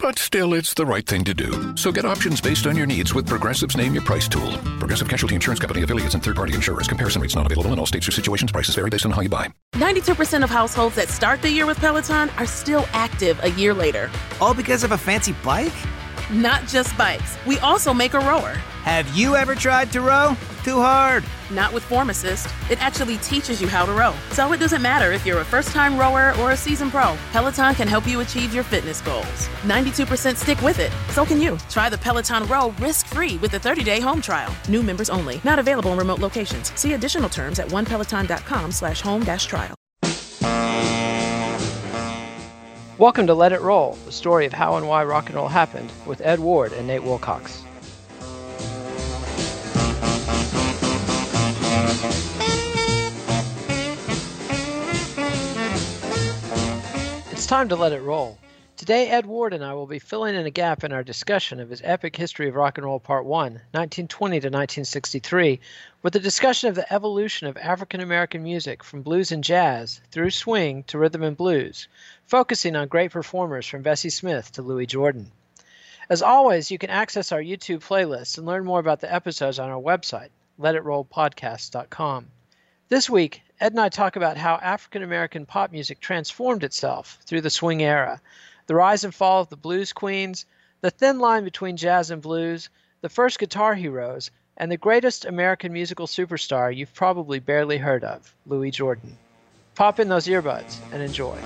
But still, it's the right thing to do. So get options based on your needs with Progressive's Name Your Price tool. Progressive Casualty Insurance Company affiliates and third-party insurers. Comparison rates not available in all states or situations. Prices vary based on how you buy. 92% of households that start the year with Peloton are still active a year later. All because of a fancy bike? Not just bikes. We also make a rower. Have you ever tried to row? Too hard. Not with Form Assist. It actually teaches you how to row. So it doesn't matter if you're a first time rower or a seasoned pro. Peloton can help you achieve your fitness goals. 92% stick with it. So can you. Try the Peloton Row risk free with a 30 day home trial. New members only. Not available in remote locations. See additional terms at onepeloton.com slash home dash trial. Welcome to Let It Roll, the story of how and why rock and roll happened, with Ed Ward and Nate Wilcox. Time to let it roll. Today, Ed Ward and I will be filling in a gap in our discussion of his epic history of rock and roll part 1, 1920 to 1963, with a discussion of the evolution of African American music from blues and jazz through swing to rhythm and blues, focusing on great performers from Bessie Smith to Louis Jordan. As always, you can access our YouTube playlist and learn more about the episodes on our website, letitrollpodcast.com. This week, Ed and I talk about how African American pop music transformed itself through the swing era, the rise and fall of the blues queens, the thin line between jazz and blues, the first guitar heroes, and the greatest American musical superstar you've probably barely heard of, Louis Jordan. Pop in those earbuds and enjoy.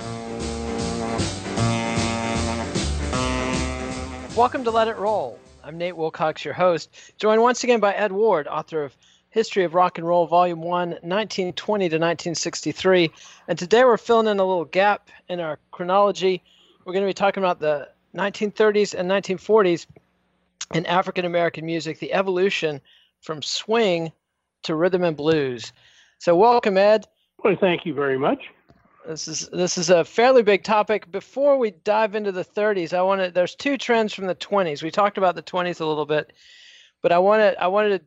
Welcome to Let It Roll. I'm Nate Wilcox, your host, joined once again by Ed Ward, author of History of Rock and Roll, Volume 1, 1920 to 1963. And today we're filling in a little gap in our chronology. We're going to be talking about the 1930s and 1940s in African American music, the evolution from swing to rhythm and blues. So, welcome, Ed. Well, thank you very much. This is this is a fairly big topic. Before we dive into the 30s, I want to. There's two trends from the 20s. We talked about the 20s a little bit, but I wanted I wanted to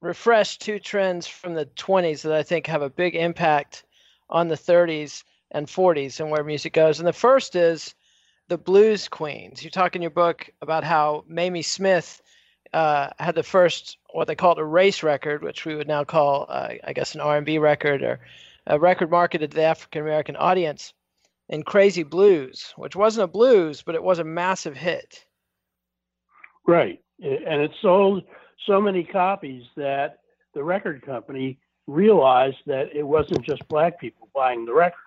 refresh two trends from the 20s that I think have a big impact on the 30s and 40s and where music goes. And the first is the blues queens. You talk in your book about how Mamie Smith uh, had the first what they called a race record, which we would now call, uh, I guess, an R&B record or a record marketed to the African American audience. In Crazy Blues, which wasn't a blues, but it was a massive hit. Right, and it sold so many copies that the record company realized that it wasn't just black people buying the record,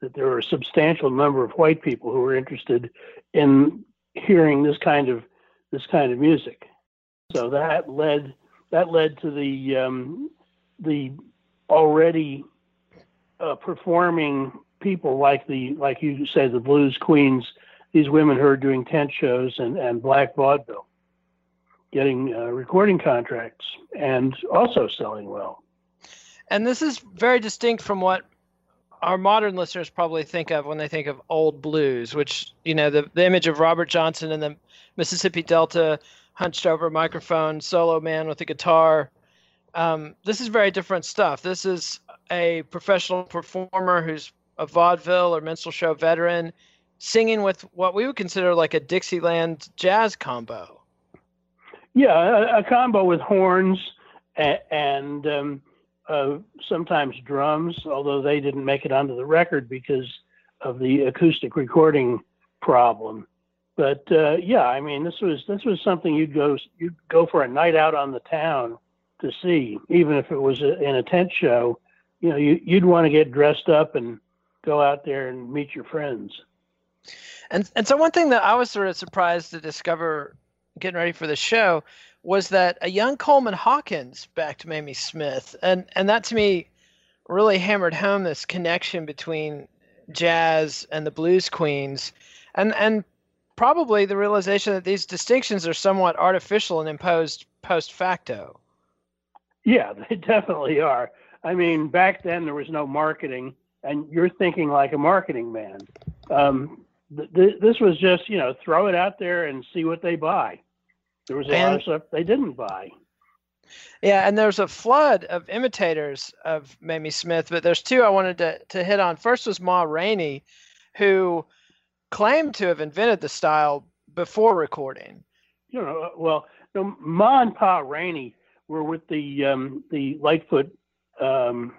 that there were a substantial number of white people who were interested in hearing this kind of this kind of music. So that led that led to the um, the already uh, performing people like the like you say the blues queens, these women who are doing tent shows and, and black vaudeville getting uh, recording contracts and also selling well. And this is very distinct from what our modern listeners probably think of when they think of old blues, which, you know, the, the image of Robert Johnson in the Mississippi Delta, hunched over microphone, solo man with a guitar. Um, this is very different stuff. This is a professional performer who's a vaudeville or minstrel show veteran singing with what we would consider like a Dixieland jazz combo. Yeah, a, a combo with horns and, and um, uh, sometimes drums, although they didn't make it onto the record because of the acoustic recording problem. But uh, yeah, I mean, this was this was something you'd go you'd go for a night out on the town to see, even if it was a, in a tent show. You know, you, you'd want to get dressed up and go out there and meet your friends. And and so one thing that I was sort of surprised to discover getting ready for the show was that a young Coleman Hawkins backed Mamie Smith, and and that to me really hammered home this connection between jazz and the blues queens, and and probably the realization that these distinctions are somewhat artificial and imposed post facto. Yeah, they definitely are. I mean, back then there was no marketing, and you're thinking like a marketing man. Um, th- th- this was just, you know, throw it out there and see what they buy. There was a and, lot of stuff they didn't buy. Yeah, and there's a flood of imitators of Mamie Smith, but there's two I wanted to, to hit on. First was Ma Rainey, who claimed to have invented the style before recording. You know, uh, well, no, Ma and Pa Rainey were with the um, the Lightfoot, um,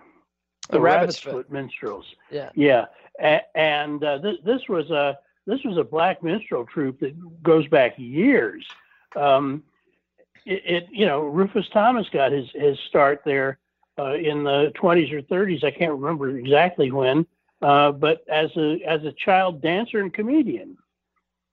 the, the Rabbit's, Foot. Foot minstrels. Yeah, yeah, a- and uh, this this was a this was a black minstrel troupe that goes back years. Um, it, it, you know Rufus Thomas got his his start there uh, in the 20s or 30s. I can't remember exactly when, uh, but as a as a child dancer and comedian,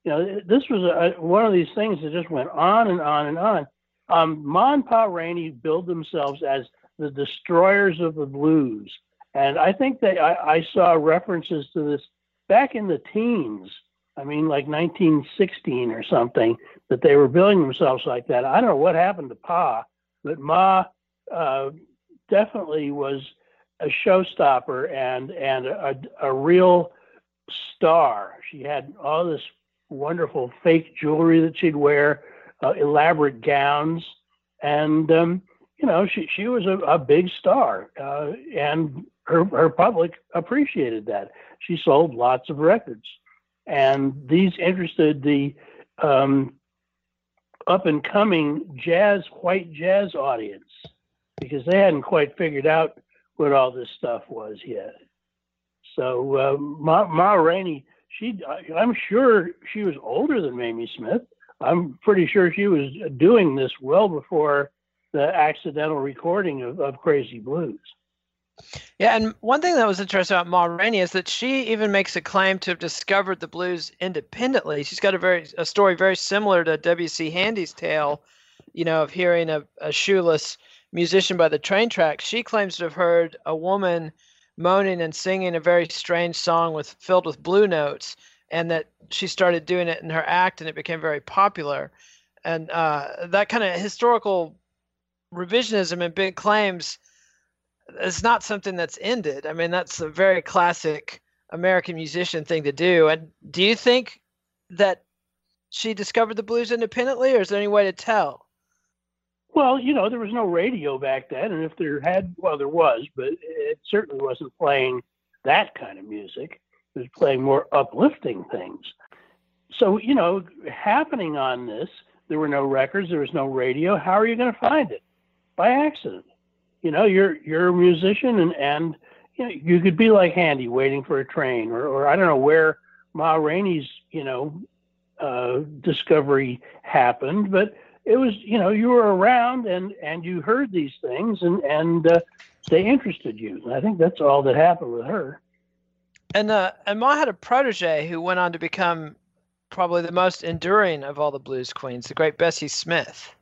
you know, this was a, one of these things that just went on and on and on. Um, Ma and Pa Rainey billed themselves as the destroyers of the blues, and I think that I, I saw references to this back in the teens. I mean, like 1916 or something, that they were billing themselves like that. I don't know what happened to Pa, but Ma uh, definitely was a showstopper and and a, a real star. She had all this wonderful fake jewelry that she'd wear, uh, elaborate gowns, and um, you know she she was a, a big star, uh, and her her public appreciated that. She sold lots of records, and these interested the um, up and coming jazz white jazz audience because they hadn't quite figured out what all this stuff was yet. So uh, Ma, Ma Rainey, she, I'm sure she was older than Mamie Smith. I'm pretty sure she was doing this well before the accidental recording of, of Crazy Blues. Yeah, and one thing that was interesting about Ma Rainey is that she even makes a claim to have discovered the blues independently. She's got a very a story very similar to W.C. Handy's tale, you know, of hearing a, a shoeless musician by the train tracks, she claims to have heard a woman moaning and singing a very strange song with filled with blue notes, and that she started doing it in her act, and it became very popular. And uh, that kind of historical revisionism and big claims is not something that's ended. I mean, that's a very classic American musician thing to do. And do you think that she discovered the blues independently, or is there any way to tell? Well, you know, there was no radio back then, and if there had, well, there was, but it certainly wasn't playing that kind of music. It was playing more uplifting things. So, you know, happening on this, there were no records, there was no radio. How are you going to find it? By accident. You know, you're you're a musician, and and you know, you could be like Handy, waiting for a train, or or I don't know where Ma Rainey's, you know, uh, discovery happened, but it was you know you were around and and you heard these things and and uh, they interested you. And I think that's all that happened with her. And uh, and Ma had a protege who went on to become probably the most enduring of all the blues queens, the great Bessie Smith.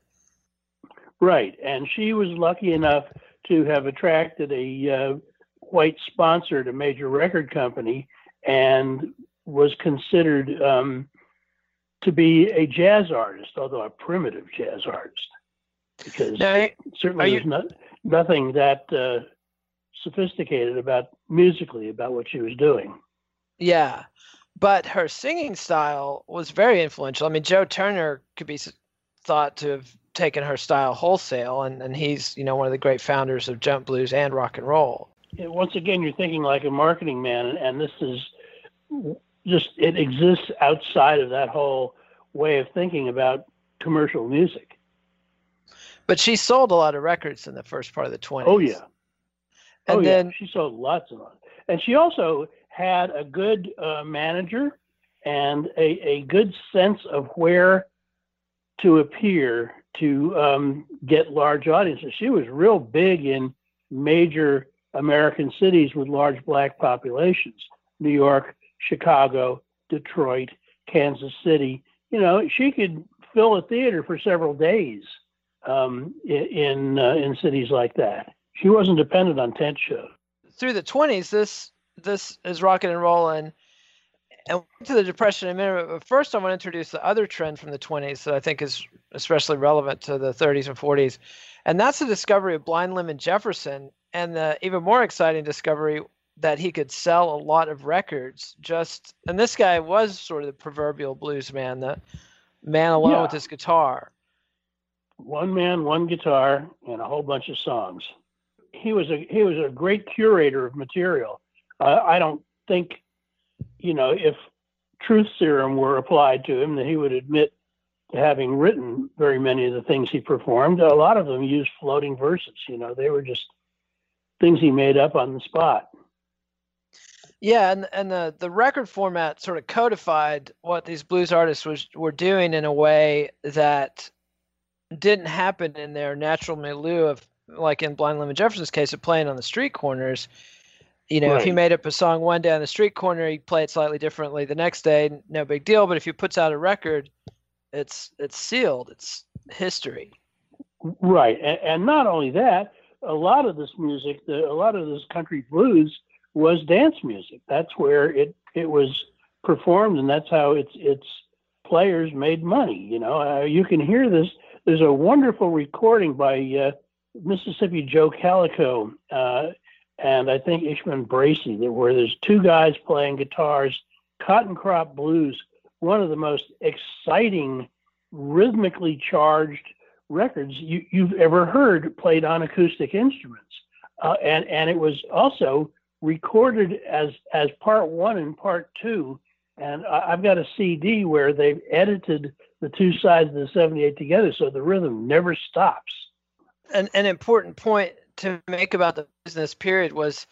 Right, and she was lucky enough to have attracted a uh, white sponsor a major record company and was considered um, to be a jazz artist, although a primitive jazz artist, because now, certainly you, there's not, nothing that uh, sophisticated about musically about what she was doing. Yeah, but her singing style was very influential. I mean, Joe Turner could be thought to have taken her style wholesale, and, and he's you know one of the great founders of jump blues and rock and roll. once again, you're thinking like a marketing man, and this is just it exists outside of that whole way of thinking about commercial music. But she sold a lot of records in the first part of the 20s. Oh yeah. And oh, then yeah. she sold lots and lots. And she also had a good uh, manager and a, a good sense of where to appear to um, get large audiences. She was real big in major American cities with large black populations New York, Chicago, Detroit, Kansas City. You know, she could fill a theater for several days um, in uh, in cities like that. She wasn't dependent on tent shows. Through the 20s, this this is rocking and rolling. And to the depression in a minute. But first, I want to introduce the other trend from the 20s that I think is especially relevant to the 30s and 40s, and that's the discovery of Blind Lemon Jefferson, and the even more exciting discovery that he could sell a lot of records. Just and this guy was sort of the proverbial blues man, the man alone Yeah. with his guitar. One man, one guitar, and a whole bunch of songs. He was a he was a great curator of material. Uh, I don't think, you know, if truth serum were applied to him, that he would admit to having written very many of the things he performed. A lot of them used floating verses. You know, they were just things he made up on the spot. Yeah, and and the the record format sort of codified what these blues artists was were doing in a way that didn't happen in their natural milieu of like in Blind Lemon Jefferson's case of playing on the street corners. You know, if he made up a song one day on the street corner, he'd play it slightly differently the next day, no big deal. But if he puts out a record, it's it's sealed. It's history. Right, and, and not only that, a lot of this music, the, a lot of this country blues was dance music. That's where it it was performed, and that's how its its players made money. You know, uh, you can hear this. There's a wonderful recording by uh, Mississippi Joe Callicott uh, and I think Ishman Bracey, where there's two guys playing guitars, Cotton Crop Blues, one of the most exciting, rhythmically charged records you, you've ever heard played on acoustic instruments. Uh, and, and it was also recorded as, as part one and part two. And I, I've got a CD where they've edited the two sides of the 78 together so the rhythm never stops. an, an important point to make about the business period was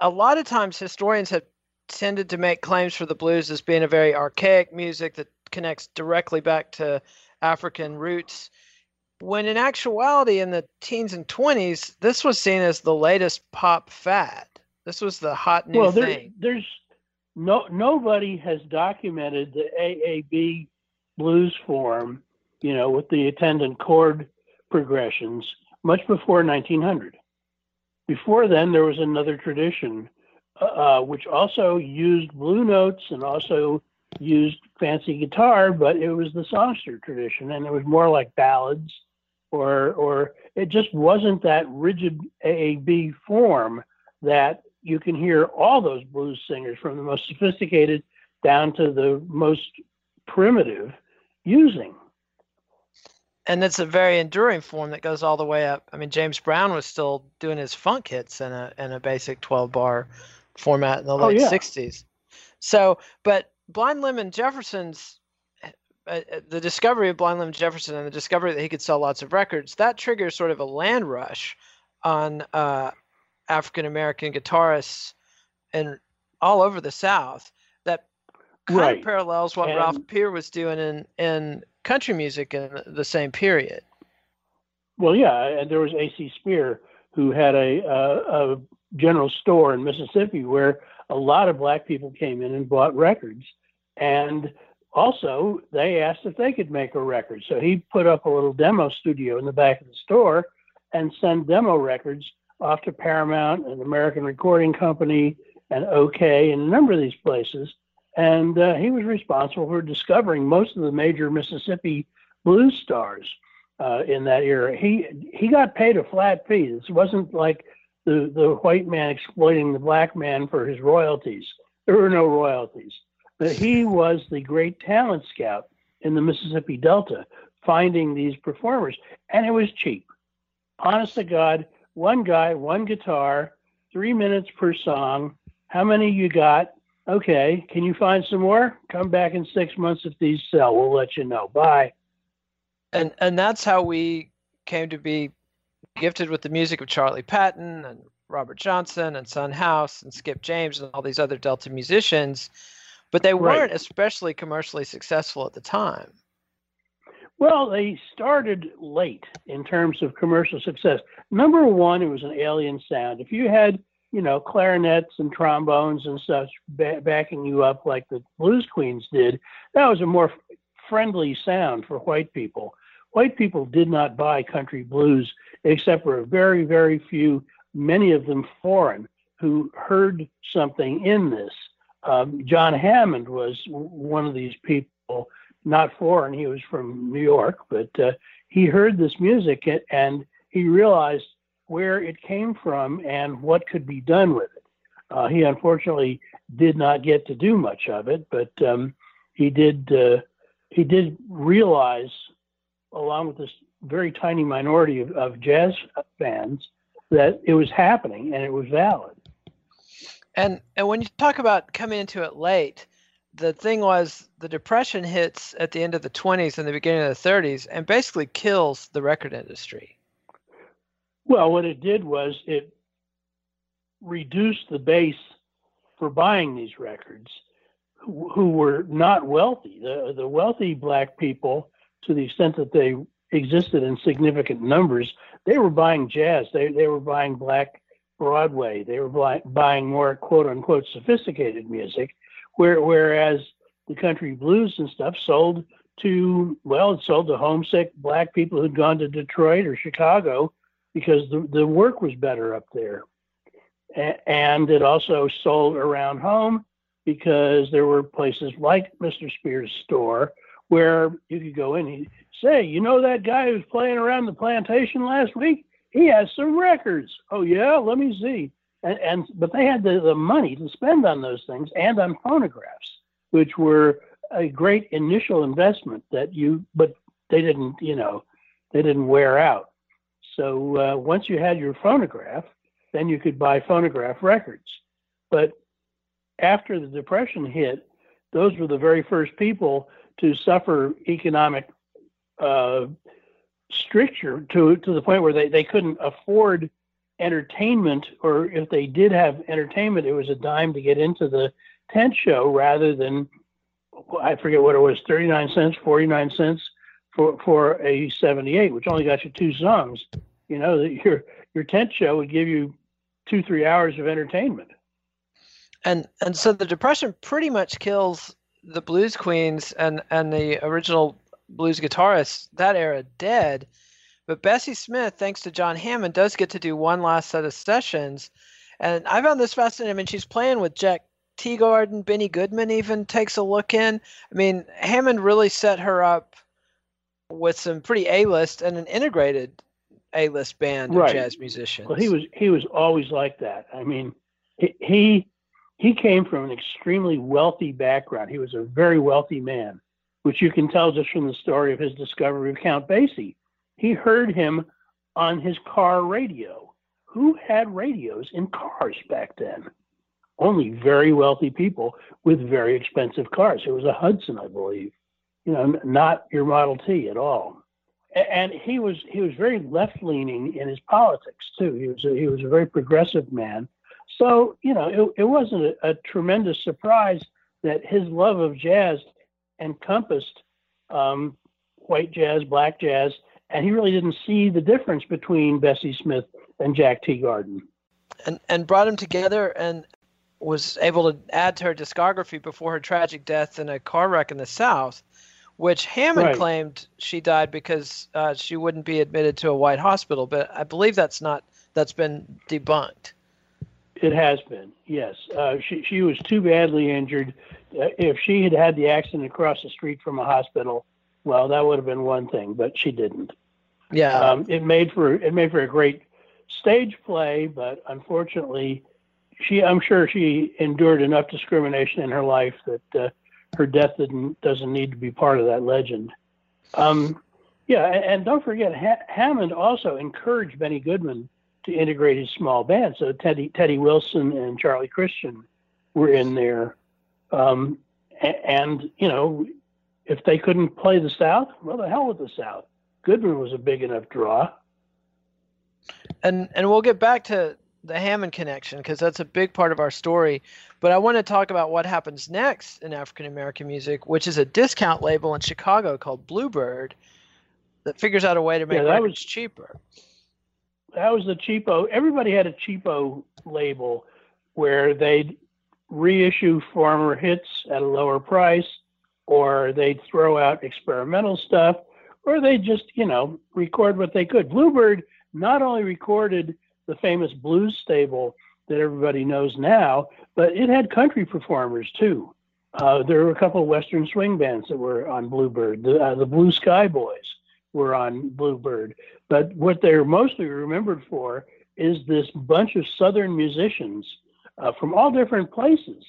a lot of times historians have tended to make claims for the blues as being a very archaic music that connects directly back to African roots. When in actuality, in the teens and 20s, this was seen as the latest pop fad. This was the hot new well, there, thing. there's no nobody has documented the AAB blues form, you know, with the attendant chord progressions much before 1900. Before then, there was another tradition uh, which also used blue notes and also used fancy guitar, but it was the songster tradition, and it was more like ballads, or or it just wasn't that rigid AAB form that you can hear all those blues singers from the most sophisticated down to the most primitive using. And it's a very enduring form that goes all the way up. I mean, James Brown was still doing his funk hits in a in a basic 12 bar format in the Oh, late yeah. 60s. So, but Blind Lemon Jefferson's uh, uh, the discovery of Blind Lemon Jefferson and the discovery that he could sell lots of records that triggers sort of a land rush on uh, African American guitarists and all over the South that kind Right. of parallels what Ralph And- Peer was doing in in country music in the same period. Well, yeah, and there was A.C. Speir who had a, a, a general store in Mississippi where a lot of black people came in and bought records, and also they asked if they could make a record. So he put up a little demo studio in the back of the store and sent demo records off to Paramount and American Recording Company and OKeh and a number of these places. And uh, he was responsible for discovering most of the major Mississippi blues stars uh, in that era. He he got paid a flat fee. This wasn't like the the white man exploiting the black man for his royalties. There were no royalties. But he was the great talent scout in the Mississippi Delta, finding these performers, and it was cheap. Honest to God, one guy, one guitar, three minutes per song. How many you got? Okay. Can you find some more? Come back in six months if these sell. We'll let you know. Bye. And and that's how we came to be gifted with the music of Charlie Patton and Robert Johnson and Son House and Skip James and all these other Delta musicians, but they weren't especially commercially successful at the time. Well, they started late in terms of commercial success. Number one, it was an alien sound. If you had, you know, clarinets and trombones and such ba- backing you up like the Blues Queens did, that was a more friendly sound for white people. White people did not buy country blues except for a very, very few, many of them foreign, who heard something in this. Um, John Hammond was one of these people not foreign. He was from New York, but uh, he heard this music and he realized where it came from and what could be done with it. Uh, he unfortunately did not get to do much of it, but um, he did. Uh, he did realize, along with this very tiny minority of, of jazz fans, that it was happening and it was valid. And and when you talk about coming into it late, the thing was the depression hits at the end of the 20s and the beginning of the 30s and basically kills the record industry well what it did was it reduced the base for buying these records who, who were not wealthy. The, the wealthy black people to the extent that they existed in significant numbers they were buying jazz. They, they were buying black broadway. They were buy, buying more quote unquote sophisticated music where, whereas the country blues and stuff sold to well, it sold to homesick black people who'd gone to Detroit or Chicago because the, the work was better up there. A- and it also sold around home because there were places like Mr. Speirs' store where you could go in and say, you know that guy who's playing around the plantation last week? He has some records. Oh yeah, let me see and, and but they had the, the money to spend on those things and on phonographs, which were a great initial investment that you, but they didn't, you know, they didn't wear out. So uh, once you had your phonograph, then you could buy phonograph records. But after the depression hit, those were the very first people to suffer economic uh, stricture to to the point where they, they couldn't afford entertainment, or if they did have entertainment, it was a dime to get into the tent show rather than I forget what it was, 39 cents, 49 cents for, for a 78, which only got you two songs. You know, that your your tent show would give you two, three hours of entertainment. And and so the depression pretty much kills the blues queens and and the original blues guitarists that era dead but Bessie Smith, thanks to John Hammond, does get to do one last set of sessions. And I found this fascinating. I mean, she's playing with Jack Teagarden, Benny Goodman even takes a look in. I mean, Hammond really set her up with some pretty A-list and an integrated A-list band right. of jazz musicians. Well, he was he was always like that. I mean, he he came from an extremely wealthy background. He was a very wealthy man, which you can tell just from the story of his discovery of Count Basie he heard him on his car radio. Who had radios in cars back then? Only very wealthy people with very expensive cars. It was a Hudson, I believe. You know, not your Model T at all. And he was he was very left leaning in his politics too. He was a, he was a very progressive man. So you know, it, it wasn't a, a tremendous surprise that his love of jazz encompassed um, white jazz, black jazz, and he really didn't see the difference between Bessie Smith and Jack Teagarden. And and brought them together and was able to add to her discography before her tragic death in a car wreck in the South, which Hammond right. claimed she died because uh, she wouldn't be admitted to a white hospital. But I believe that's not that's been debunked. It has been, yes. Uh, she she was too badly injured. Uh, if she had had the accident across the street from a hospital, well, that would have been one thing, but she didn't. Yeah. Um, it made for it made for a great stage play, but unfortunately, she I'm sure she endured enough discrimination in her life that uh, her death didn't, doesn't need to be part of that legend. Um, yeah, and, don't forget, ha- Hammond also encouraged Benny Goodman to integrate his small band. So Teddy Teddy Wilson and Charlie Christian were in there, um, and you know, if they couldn't play the South, well, the hell with the South. Goodman was a big enough draw. And and we'll get back to the Hammond connection because that's a big part of our story. But I want to talk about what happens next in African American music, which is a discount label in Chicago called Bluebird that figures out a way to make Yeah, that records was- cheaper. that was the cheapo. Everybody had a cheapo label where they'd reissue former hits at a lower price, or they'd throw out experimental stuff, or they just, you know, record what they could. Bluebird not only recorded the famous blues stable that everybody knows now, but it had country performers too. Uh, there were a couple of Western swing bands that were on Bluebird. The, uh, the Blue Sky Boys were on Bluebird. But what they're mostly remembered for is this bunch of Southern musicians uh, from all different places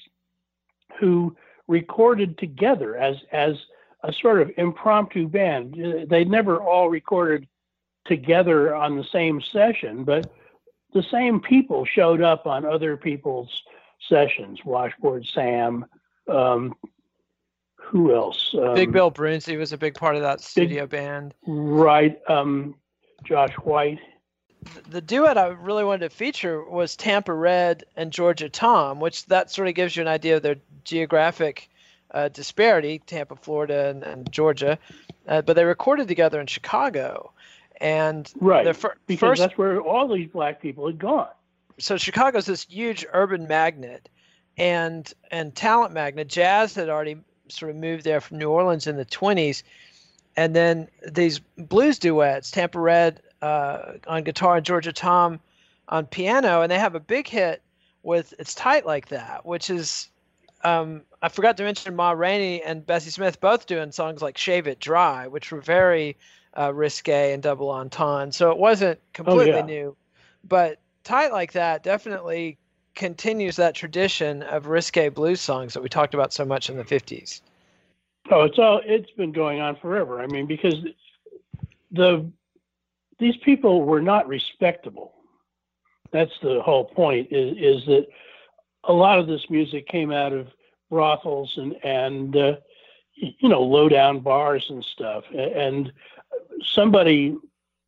who recorded together as as a sort of impromptu band. Uh, They never all recorded together on the same session, but the same people showed up on other people's sessions. Washboard Sam, um, who else? Um, Big Bill Broonzy was a big part of that studio band. right? Um, Josh White. the duet I really wanted to feature was Tampa Red and Georgia Tom, which that sort of gives you an idea of their geographic uh, disparity, Tampa, Florida, and, and Georgia. Uh, but they recorded together in Chicago, and Right, the fir- because first that's where all these black people had gone. so Chicago's this huge urban magnet and and talent magnet. Jazz had already sort of moved there from New Orleans in the 20s, and then these blues duets, Tampa Red uh, on guitar and Georgia Tom on piano, and they have a big hit with "It's Tight Like That," which is um, I forgot to mention Ma Rainey and Bessie Smith both doing songs like "Shave It Dry," which were very uh, risque and double entendre. So it wasn't completely yeah. new, but "Tight Like That" definitely continues that tradition of risque blues songs that we talked about so much in the 50s. Oh, it's all it's been going on forever. I mean, because the these people were not respectable. That's the whole point. Is is that a lot of this music came out of brothels and and uh, you know low down bars and stuff. And somebody,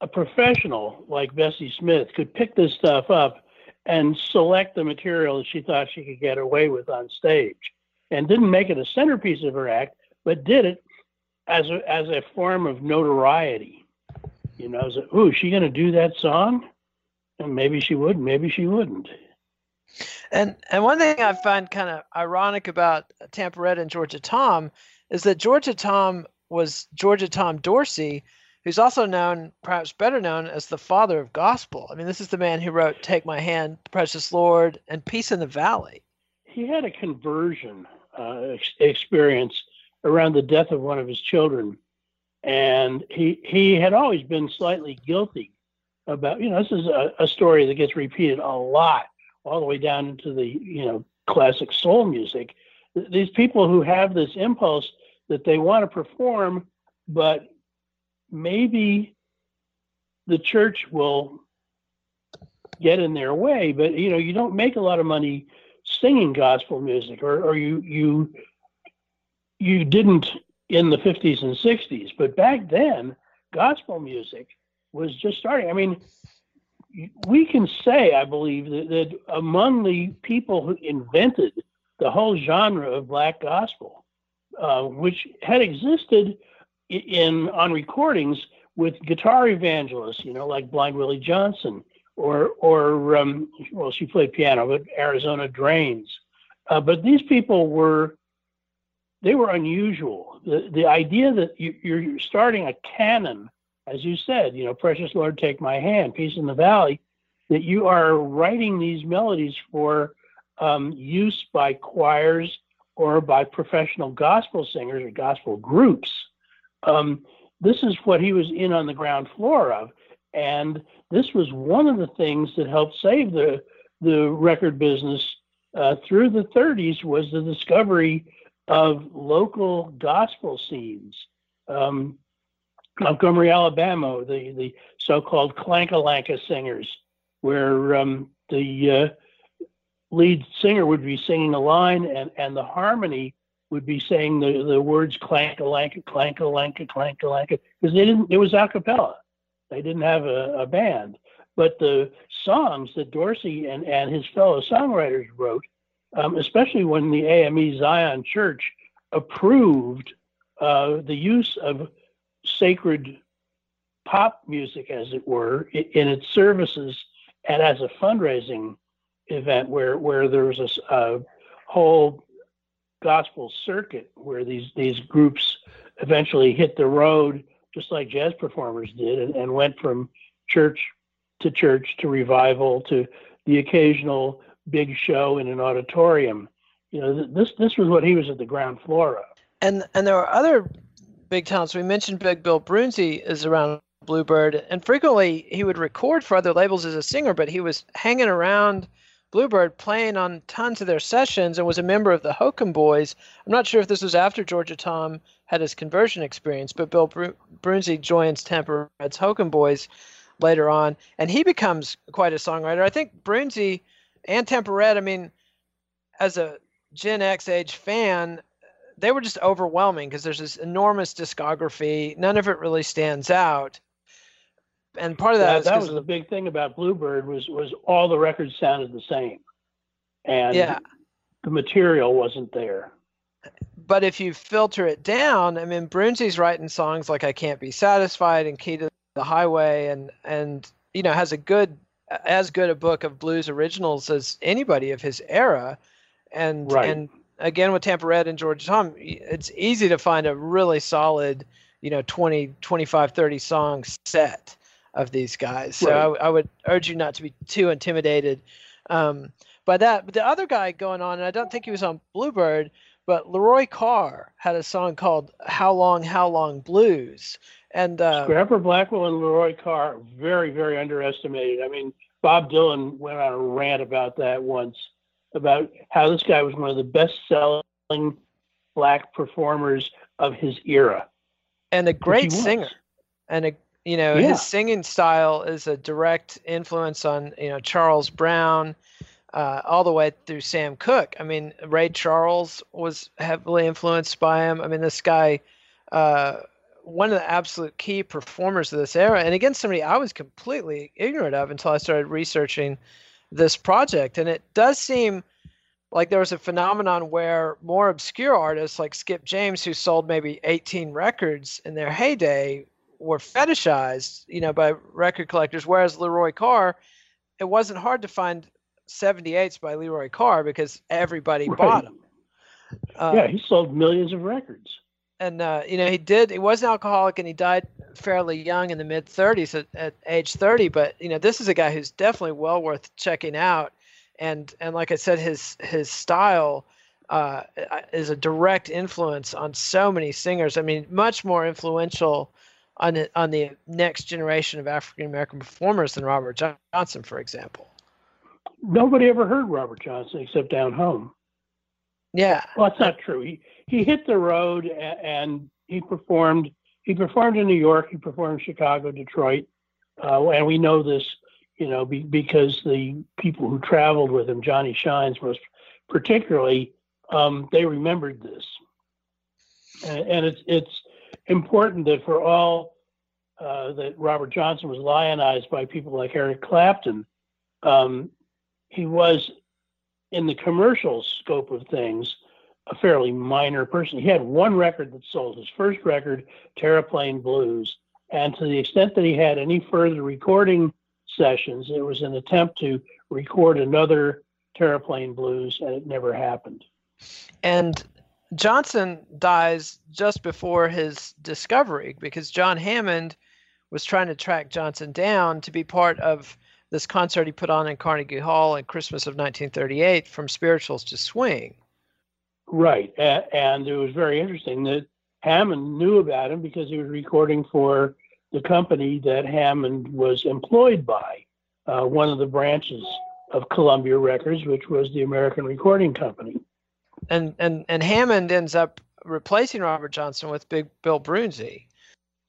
a professional like Bessie Smith, could pick this stuff up and select the material that she thought she could get away with on stage, and didn't make it a centerpiece of her act, but did it as a, as a form of notoriety. You know, as a, ooh, is she going to do that song? And maybe she would, maybe she wouldn't. And and one thing I find kind of ironic about Tampa Red and Georgia Tom is that Georgia Tom was Georgia Tom Dorsey, who's also known, perhaps better known, as the father of gospel. I mean, this is the man who wrote "Take My Hand," "Precious Lord," and "Peace in the Valley." He had a conversion uh, ex- experience around the death of one of his children, and he he had always been slightly guilty about. You know, this is a, a story that gets repeated a lot, all the way down into the you know classic soul music. These people who have this impulse that they want to perform, but maybe the church will get in their way. But you know, you don't make a lot of money singing gospel music, or, or you you you didn't in the 50s and 60s. But back then, gospel music was just starting. I mean, we can say, I believe, that, that among the people who invented the whole genre of black gospel, uh, which had existed in on recordings with guitar evangelists, you know, like Blind Willie Johnson, or or um, well, she played piano, but Arizona Dranes. Uh, but these people were they were unusual. The the idea that you, you're starting a canon, as you said, you know, Precious Lord, take my hand, Peace in the Valley, that you are writing these melodies for um, use by choirs or by professional gospel singers or gospel groups. Um, this is what he was in on the ground floor of, and this was one of the things that helped save the the record business uh, through the 30s was the discovery of local gospel scenes. Um, Montgomery, Alabama, the, the so-called Clankalanka singers where um, the uh, lead singer would be singing a line and, and the harmony would be saying the, the words clank a lank clank a lank clank a lank because they didn't it was a cappella. They didn't have a, a band. But the songs that Dorsey and, and his fellow songwriters wrote, um, especially when the AME Zion Church approved uh, the use of sacred pop music, as it were, in, in its services and as a fundraising event where, where there was a, a whole gospel circuit where these, these groups eventually hit the road just like jazz performers did and, and went from church to church to revival to the occasional big show in an auditorium. You know, this this was what he was at the ground floor of. And and there were other big talents. We mentioned Big Bill Broonzy is around Bluebird, and frequently he would record for other labels as a singer, but he was hanging around Bluebird playing on tons of their sessions and was a member of the Hokum Boys. I'm not sure if this was after Georgia Tom had his conversion experience, but Bill Bru- Broonzy joins Tampa Red's Hokum Boys later on, and he becomes quite a songwriter. I think Broonzy and Tampa Red, I mean, as a Gen X age fan, they were just overwhelming because there's this enormous discography. None of it really stands out. And part of that, that, that was the big thing about Bluebird was was all the records sounded the same, and yeah. the material wasn't there. But if you filter it down, I mean, Broonzy's writing songs like "I Can't Be Satisfied" and "Key to the Highway," and and you know has a good as good a book of blues originals as anybody of his era, and right. and again with Tampa Red and George Tom, it's easy to find a really solid, you know, 20, 25, 30 song set of these guys. So right. I, I, would urge you not to be too intimidated um, by that. But the other guy going on, and I don't think he was on Bluebird, but Leroy Carr had a song called "How Long, How Long Blues." And uh, Scrapper Blackwell and Leroy Carr very, very underestimated. I mean, Bob Dylan went on a rant about that once, about how this guy was one of the best-selling black performers of his era, and a great singer, and a you know, yeah. his singing style is a direct influence on you know Charles Brown, uh, all the way through Sam Cooke. I mean, Ray Charles was heavily influenced by him. I mean, this guy, uh, one of the absolute key performers of this era, and again, somebody I was completely ignorant of until I started researching this project. And it does seem like there was a phenomenon where more obscure artists like Skip James, who sold maybe 18 records in their heyday, were fetishized, you know, by record collectors. Whereas Leroy Carr, it wasn't hard to find 78s by Leroy Carr because everybody right. bought them. Uh, yeah, he sold millions of records. And uh, you know, he did. He was an alcoholic, and he died fairly young in the mid 30s, at, at age 30. But you know, this is a guy who's definitely well worth checking out. And and like I said, his his style uh, is a direct influence on so many singers. I mean, much more influential on the, on the next generation of African American performers than Robert Johnson, for example. Nobody ever heard Robert Johnson except down home. Yeah. Well, that's not true. He he hit the road and, he performed. He performed in New York. He performed in Chicago, Detroit, uh, and we know this, you know, be, because the people who traveled with him, Johnny Shines, most particularly, um, they remembered this, and, and it's it's important that for all uh, that Robert Johnson was lionized by people like Eric Clapton, um, he was in the commercial scope of things a fairly minor person. He had one record that sold, his first record, Terraplane Blues, and to the extent that he had any further recording sessions, it was an attempt to record another Terraplane Blues, and it never happened. And Johnson dies just before his discovery because John Hammond was trying to track Johnson down to be part of this concert he put on in Carnegie Hall in Christmas of 1938 from spirituals to swing. Right. And it was very interesting that Hammond knew about him because he was recording for the company that Hammond was employed by, uh, one of the branches of Columbia Records, which was the American Recording Company and and and Hammond ends up replacing Robert Johnson with Big Bill Broonzy.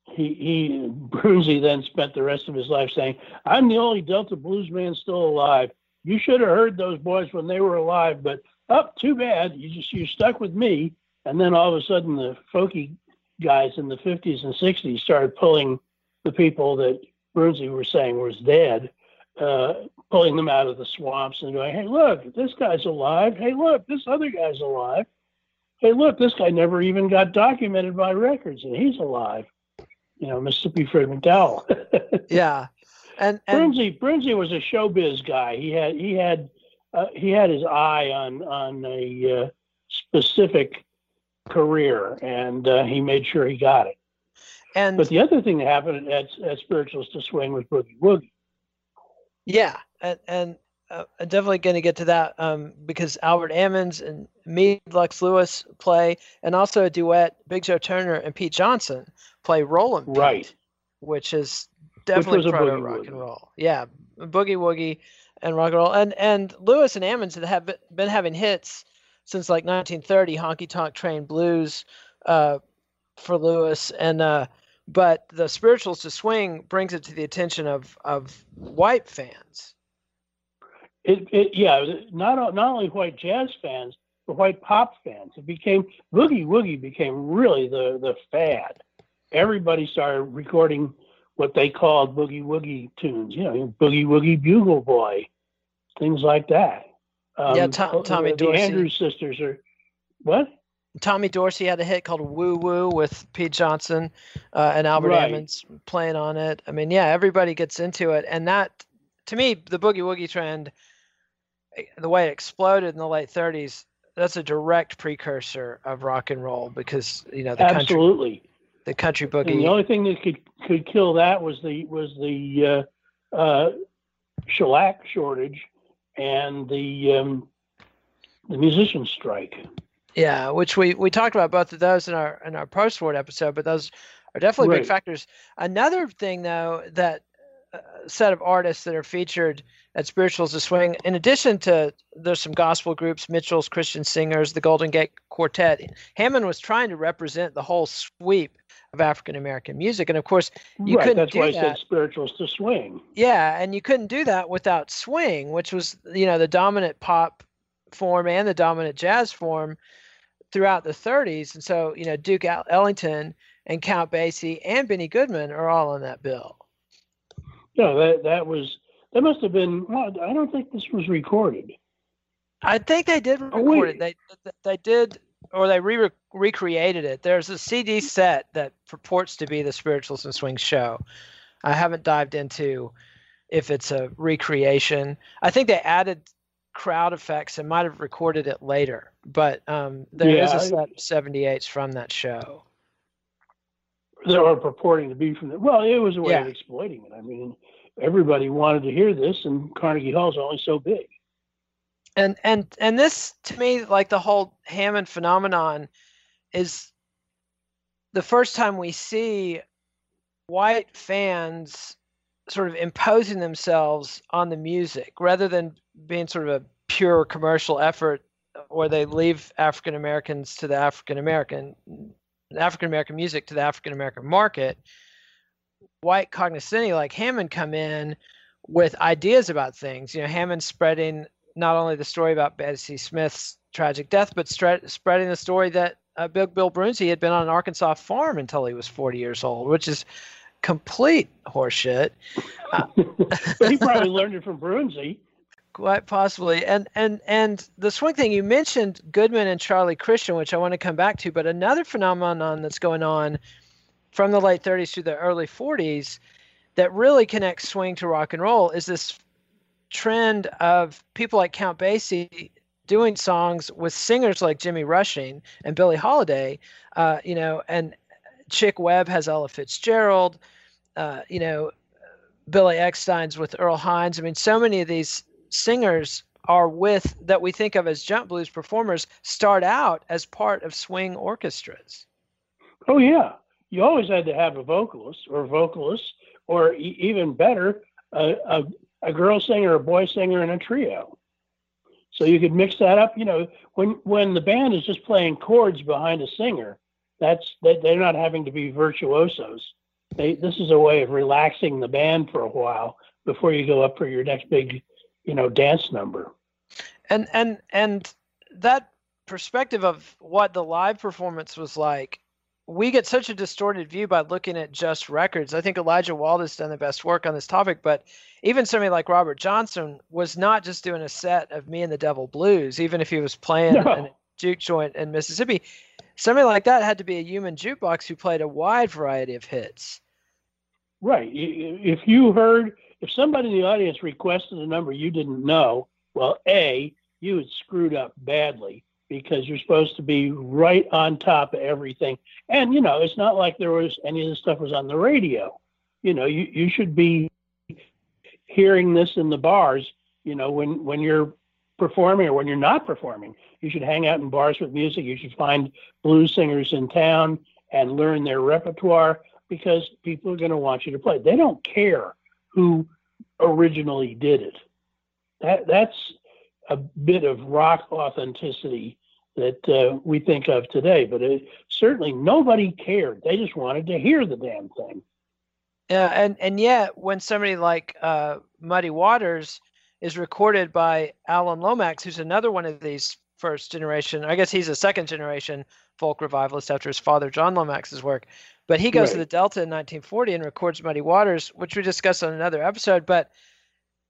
he he Broonzy then spent the rest of his life saying, "I'm the only Delta blues man still alive. You should have heard those boys when they were alive, but up, oh, too bad. You just you're stuck with me." And then all of a sudden, the folky guys in the 50s and 60s started pulling the people that Broonzy was saying was dead, uh, pulling them out of the swamps and going, "Hey, look, this guy's alive. Hey, look, this other guy's alive. Hey, look, this guy never even got documented by records, and he's alive." You know, Mississippi Fred McDowell. yeah, and, and Broonzy was a showbiz guy. He had he had uh, he had his eye on on a uh, specific career, and uh, he made sure he got it. And but the other thing that happened at, at Spirituals to Swing was Boogie Woogie. Yeah, and, and uh, I'm definitely going to get to that um, because Albert Ammons and Meade Lux Lewis play, and also a duet, Big Joe Turner and Pete Johnson play Roll 'Em Pete, right, which is definitely proto rock and roll. Yeah, boogie woogie and rock and roll, and and Lewis and Ammons have been having hits since like 1930, Honky Tonk Train Blues uh, for Lewis, and uh, but the spirituals to swing brings it to the attention of of white fans. It, it yeah, not not only white jazz fans, but white pop fans. It became boogie woogie became really the the fad. Everybody started recording what they called boogie woogie tunes. You know, boogie woogie bugle boy, things like that. Um, yeah, Tom, Tommy the, Dorsey. The Andrews sisters are what? Tommy Dorsey had a hit called "Woo Woo" with Pete Johnson uh, and Albert right. Ammons playing on it. I mean, yeah, everybody gets into it, and that, to me, the boogie woogie trend, the way it exploded in the late '30s, that's a direct precursor of rock and roll because you know the absolutely country, the country boogie. And the only thing that could could kill that was the was the uh, uh, shellac shortage and the um, the musician strike. Yeah, which we we talked about both of those in our in our post war episode, but those are definitely right. big factors. Another thing though that uh, set of artists that are featured at Spirituals to Swing, in addition to there's some gospel groups, Mitchell's Christian Singers, the Golden Gate Quartet. Hammond was trying to represent the whole sweep of African American music, and of course you right, couldn't that's do why that. I said Spirituals to Swing. Yeah, and you couldn't do that without swing, which was you know the dominant pop form and the dominant jazz form throughout the 30s. And so, you know, Duke Ellington and Count Basie and Benny Goodman are all on that bill. No, that that was that must have been. I don't think this was recorded. I think they did oh, record oh, it. They they did, or they re- recreated it. There's a CD set that purports to be the Spirituals and Swing show. I haven't dived into if it's a recreation. I think they added crowd effects and might have recorded it later. But um, there yeah, is a set of 78s from that show. That are purporting to be from the. Well, it was a way yeah. of exploiting it. I mean, everybody wanted to hear this, and Carnegie Hall's only so big. And and and this to me, like the whole Hammond phenomenon, is the first time we see white fans sort of imposing themselves on the music rather than being sort of a pure commercial effort where they leave African Americans to the African American African American music to the African American market. White cognoscenti like Hammond come in with ideas about things. You know, Hammond spreading not only the story about Bessie Smith's tragic death, but stre- spreading the story that uh, Bill Bill Broonzy had been on an Arkansas farm until he was 40 years old, which is complete horseshit. He probably learned it from Broonzy. Quite possibly. And and and the swing thing you mentioned Goodman and Charlie Christian, which I want to come back to, but another phenomenon that's going on from the late 30s to the early 40s that really connects swing to rock and roll is this trend of people like Count Basie doing songs with singers like Jimmy Rushing and Billie Holiday, uh, you know, and Chick Webb has Ella Fitzgerald uh, you know, Billy Eckstine's with Earl Hines. I mean, so many of these singers are with that we think of as jump blues performers start out as part of swing orchestras. Oh yeah, you always had to have a vocalist or vocalist, or e- even better, a, a, a girl singer, a boy singer, in a trio. So you could mix that up. You know, when when the band is just playing chords behind a singer, that's they, they're not having to be virtuosos they this is a way of relaxing the band for a while before you go up for your next big, you know, dance number. And and and that perspective of what the live performance was like we get such a distorted view by looking at just records. I think Elijah Wald has done the best work on this topic, but even somebody like Robert Johnson was not just doing a set of Me and the Devil Blues, even if he was playing no. a juke joint in Mississippi. Somebody like that had to be a human jukebox who played a wide variety of hits. Right. If you heard, if somebody in the audience requested a number you didn't know, well, A, you had screwed up badly because you're supposed to be right on top of everything. And you know, it's not like there was any of the stuff was on the radio. You know, you, you should be hearing this in the bars, you know, when when you're performing or when you're not performing. You should hang out in bars with music. You should find blues singers in town and learn their repertoire because people are going to want you to play. They don't care who originally did it. That that's a bit of rock authenticity that uh, we think of today. But it, certainly nobody cared. They just wanted to hear the damn thing. Yeah, and and yet when somebody like uh, Muddy Waters is recorded by Alan Lomax, who's another one of these first generation, I guess he's a second generation folk revivalist after his father John Lomax's work. But he goes right. to the Delta in 1940 and records Muddy Waters, which we discussed on another episode. But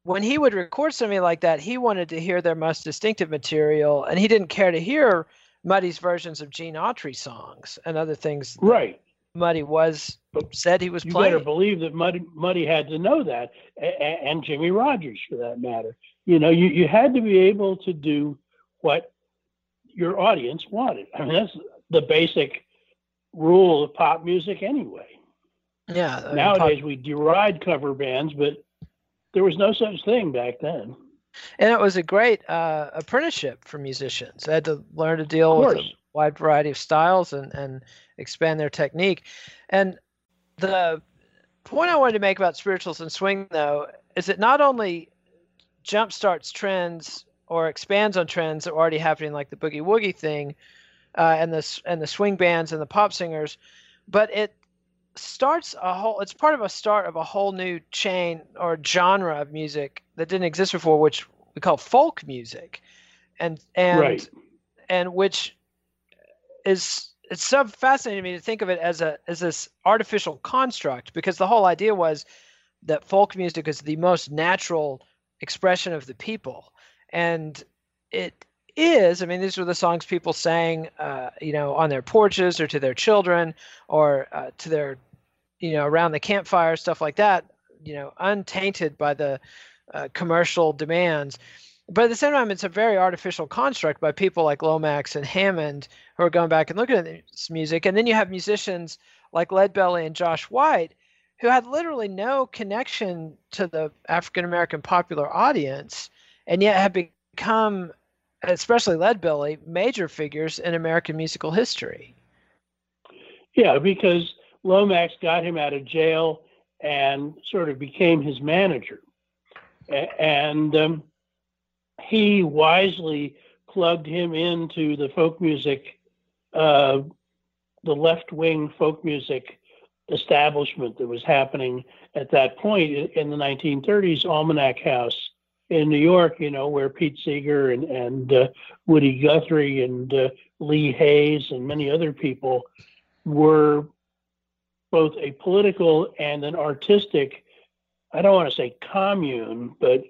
when he would record something like that, he wanted to hear their most distinctive material, and he didn't care to hear Muddy's versions of Gene Autry songs and other things. Right. Muddy was said he was you playing. You better believe that Muddy, Muddy had to know that, and, and Jimmie Rodgers for that matter. You know, you, you had to be able to do what your audience wanted. I mean, that's the basic rule of pop music anyway. Yeah. Nowadays pop- we deride cover bands, but there was no such thing back then. And it was a great uh, apprenticeship for musicians. They had to learn to deal with a wide variety of styles and, and expand their technique. And the point I wanted to make about spirituals and swing, though, is it not only jumpstarts trends or expands on trends that were already happening, like the boogie woogie thing, uh, and the and the swing bands and the pop singers, but it starts a whole it's part of a start of a whole new chain or genre of music that didn't exist before which we call folk music and and right. and which is it's so fascinating to me to think of it as a as this artificial construct because the whole idea was that folk music is the most natural expression of the people and it is i mean these were the songs people sang uh, you know on their porches or to their children or uh, to their you know around the campfire stuff like that you know untainted by the uh, commercial demands. But at the same time it's a very artificial construct by people like lomax and hammond who are going back and looking at this music. And then you have musicians like leadbelly and josh white who had literally no connection to the african american popular audience and yet have become especially leadbelly major figures in american musical history yeah because Lomax got him out of jail and sort of became his manager. And um, he wisely plugged him into the folk music, uh, the left wing folk music establishment that was happening at that point in the 1930s, Almanac House in New York, you know, where Pete Seeger and, and uh, Woody Guthrie and uh, Lee Hays and many other people were both a political and an artistic, I don't want to say commune, but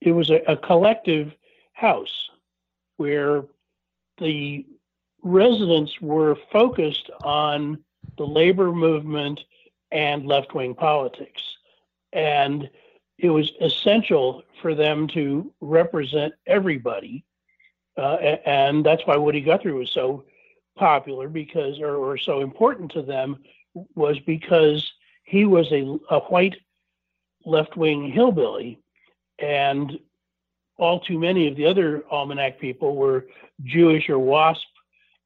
it was a, a collective house where the residents were focused on the labor movement and left wing politics. And it was essential for them to represent everybody. Uh, and that's why Woody Guthrie was so popular because, or, or so important to them, was because he was a, a white left wing hillbilly, and all too many of the other almanac people were Jewish or WASP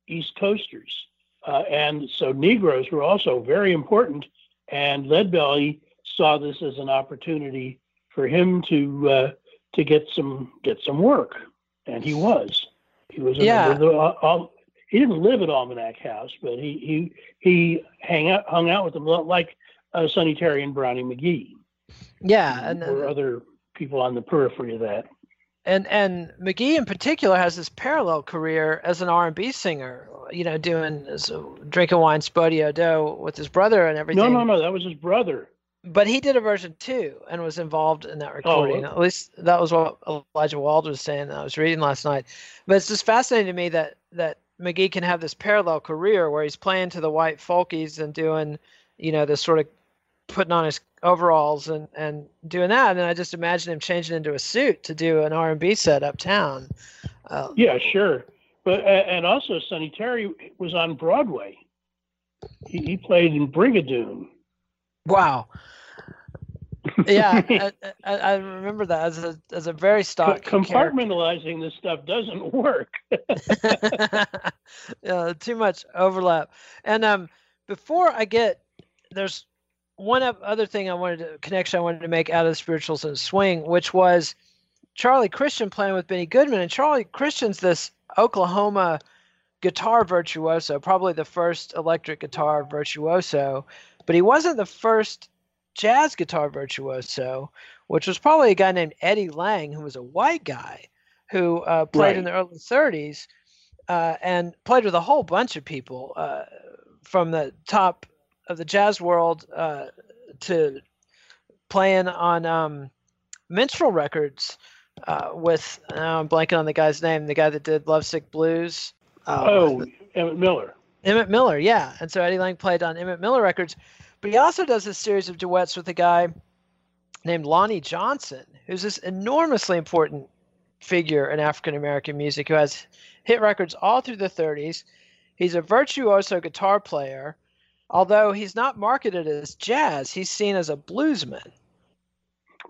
East Coasters. Uh, and so Negroes were also very important, and Leadbelly saw this as an opportunity for him to uh, to get some get some work, and he was. He was yeah. the, uh, he didn't live at Almanac House, but he he he hang out hung out with them like uh, Sonny Terry and Brownie McGhee. Yeah, and or other people on the periphery of that. and and McGhee in particular has this parallel career as an R&B singer. You know, doing so, drinking wine, Spo-Dee-O-Dee with his brother and everything. No, no, no. That was his brother. But he did a version too and was involved in that Oh, recording. At least that was what Elijah Wald was saying that I was reading last night. But it's just fascinating to me that that McGhee can have this parallel career where he's playing to the white folkies and doing, you know, this sort of putting on his overalls and and doing that. And then I just imagine him changing into a suit to do an R and B set uptown. Uh, Yeah, sure. But and also Sonny Terry was on Broadway. He, he played in Brigadoon. Wow. Yeah, I, I, remember that as a as a very stock compartmentalizing this stuff doesn't work. uh, too much overlap. And um, before I get there's one other thing I wanted to connection I wanted to make out of the spirituals and swing, which was Charlie Christian playing with Benny Goodman, and Charlie Christian's this Oklahoma guitar virtuoso, probably the first electric guitar virtuoso, but he wasn't the first jazz guitar virtuoso, which was probably a guy named Eddie Lang, who was a white guy who uh, played in the early 30s uh, and played with a whole bunch of people uh, from the top of the jazz world uh, to playing on um, minstrel records uh, with now I'm blanking on the guy's name, the guy that did Lovesick Blues. Uh, oh, Emmett Miller. Emmett Miller, yeah. And so Eddie Lang played on Emmett Miller records, but he also does a series of duets with a guy named Lonnie Johnson, who's this enormously important figure in African American music who has hit records all through the 30s. He's a virtuoso guitar player, although he's not marketed as jazz, he's seen as a bluesman.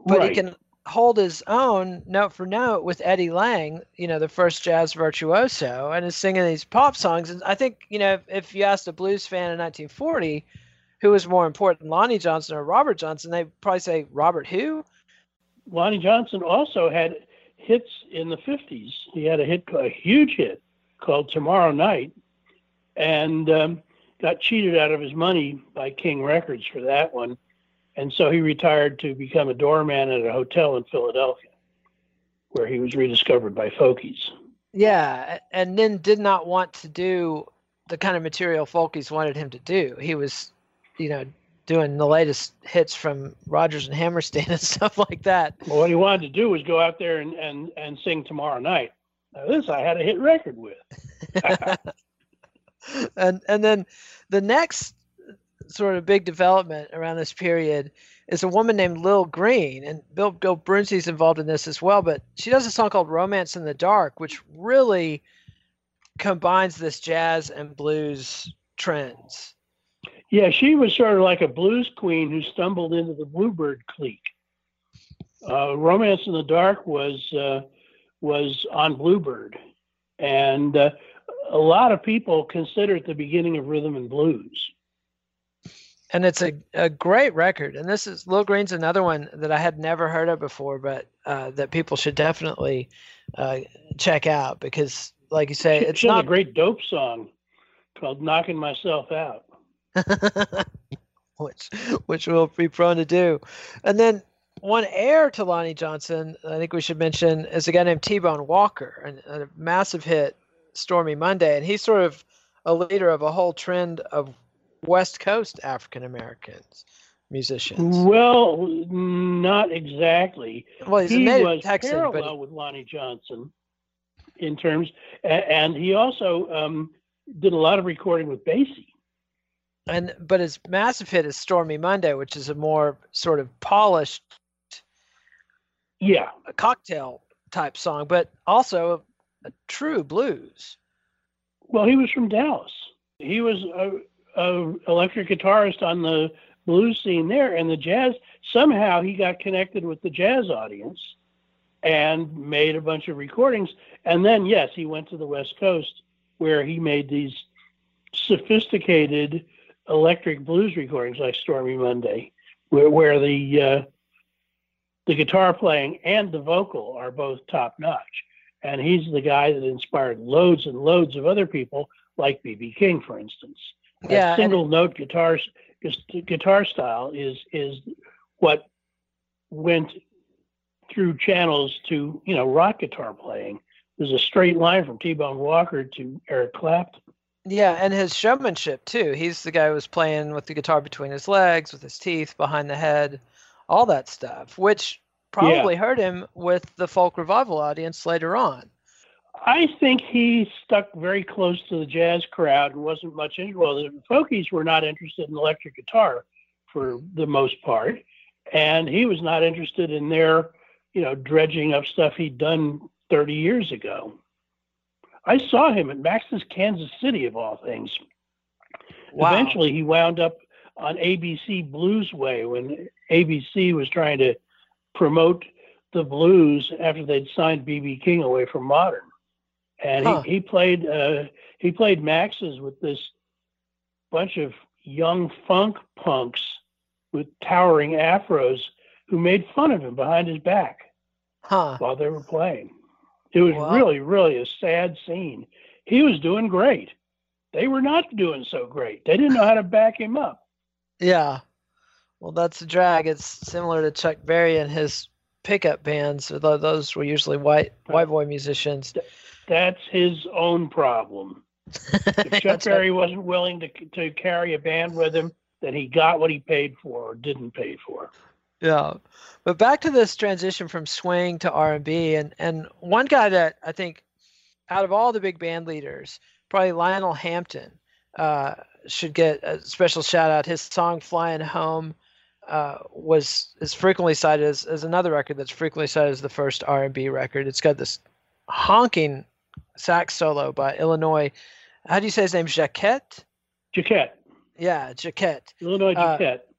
But right. he can hold his own note for note with Eddie Lang, you know, the first jazz virtuoso, and is singing these pop songs. And I think, you know, if, if you asked a blues fan in 1940 who was more important, Lonnie Johnson or Robert Johnson, they'd probably say Robert who? Lonnie Johnson also had hits in the 50s. He had a hit, a huge hit called Tomorrow Night, and um, got cheated out of his money by King Records for that one. And so he retired to become a doorman at a hotel in Philadelphia, where he was rediscovered by folkies. Yeah, and then did not want to do the kind of material Folkies wanted him to do. He was, you know, doing the latest hits from Rodgers and Hammerstein and stuff like that. Well, what he wanted to do was go out there and, and, and sing Tomorrow Night. Now, this I had a hit record with. and and then the next sort of big development around this period is a woman named Lil Green, and Bill Bill Broonzy's involved in this as well. But she does a song called "Romance in the Dark," which really combines this jazz and blues trends. Yeah, she was sort of like a blues queen who stumbled into the Bluebird clique. Uh, Romance in the Dark was uh, was on Bluebird, and uh, a lot of people consider it the beginning of rhythm and blues. and it's a, a great record. And this is Lil Green's another one that I had never heard of before, but uh, that people should definitely uh, check out because, like you say, it's she not a great dope song called "Knocking Myself Out." which which we'll be prone to do. And then one heir to Lonnie Johnson, I think we should mention, is a guy named T Bone Walker, and a massive hit, "Stormy Monday," and he's sort of a leader of a whole trend of West Coast African Americans musicians. Well, not exactly. Well, he's he was Texan, but parallel with Lonnie Johnson in terms, and he also um, did a lot of recording with Basie. And but his massive hit is Stormy Monday, which is a more sort of polished Yeah, a cocktail type song, but also a true blues. well, he was from Dallas. He was a, a electric guitarist on the blues scene there, and the jazz. Somehow he got connected with the jazz audience and made a bunch of recordings. And then, yes, he went to the West Coast where he made these sophisticated electric blues recordings like Stormy Monday, where, where the uh, the guitar playing and the vocal are both top notch. And he's the guy that inspired loads and loads of other people, like B.B. King, for instance. Yeah, single note guitars guitar style is is what went through channels to you know rock guitar playing. There's a straight line from T-Bone Walker to Eric Clapton. Yeah, and his showmanship too. He's the guy who was playing with the guitar between his legs, with his teeth behind the head, all that stuff, which probably yeah. hurt him with the folk revival audience later on. I think he stuck very close to the jazz crowd and wasn't much interested. Well, the folkies were not interested in electric guitar for the most part, and he was not interested in their, you know, dredging up stuff he'd done 30 years ago. I saw him at Max's Kansas City, of all things. Wow. Eventually, he wound up on ABC Bluesway when ABC was trying to promote the blues after they'd signed BB King away from modern and huh. he, he played uh, he played Max's with this bunch of young funk punks with towering afros who made fun of him behind his back huh. while they were playing. It was wow. really, really a sad scene. He was doing great. They were not doing so great. They didn't know how to back him up. Yeah. Well, that's a drag. It's similar to Chuck Berry and his pickup bands. Although those were usually white white boy musicians that's his own problem. If Chuck Berry wasn't willing to to carry a band with him, then he got what he paid for or didn't pay for. Yeah, but back to this transition from swing to R and B, and one guy that I think, out of all the big band leaders, probably Lionel Hampton uh, should get a special shout out. His song "Flying Home." Uh, was is frequently cited as, as another record that's frequently cited as the first R and B record. It's got this honking sax solo by Illinois. How do you say his name? Jacquet. Jacquet. Yeah, Jacquet. Illinois uh, Jacquet. Uh,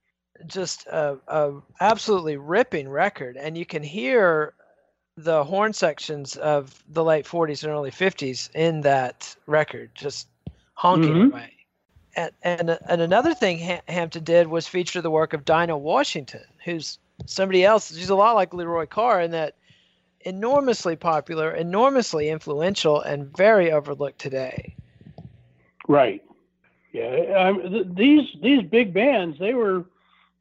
just a, a absolutely ripping record, and you can hear the horn sections of the late 40s and early 50s in that record, just honking mm-hmm. away. And, and and another thing Hampton did was feature the work of Dinah Washington, who's somebody else. She's a lot like Leroy Carr in that enormously popular, enormously influential, and very overlooked today. Right. Yeah. Um, th- these these big bands, they were,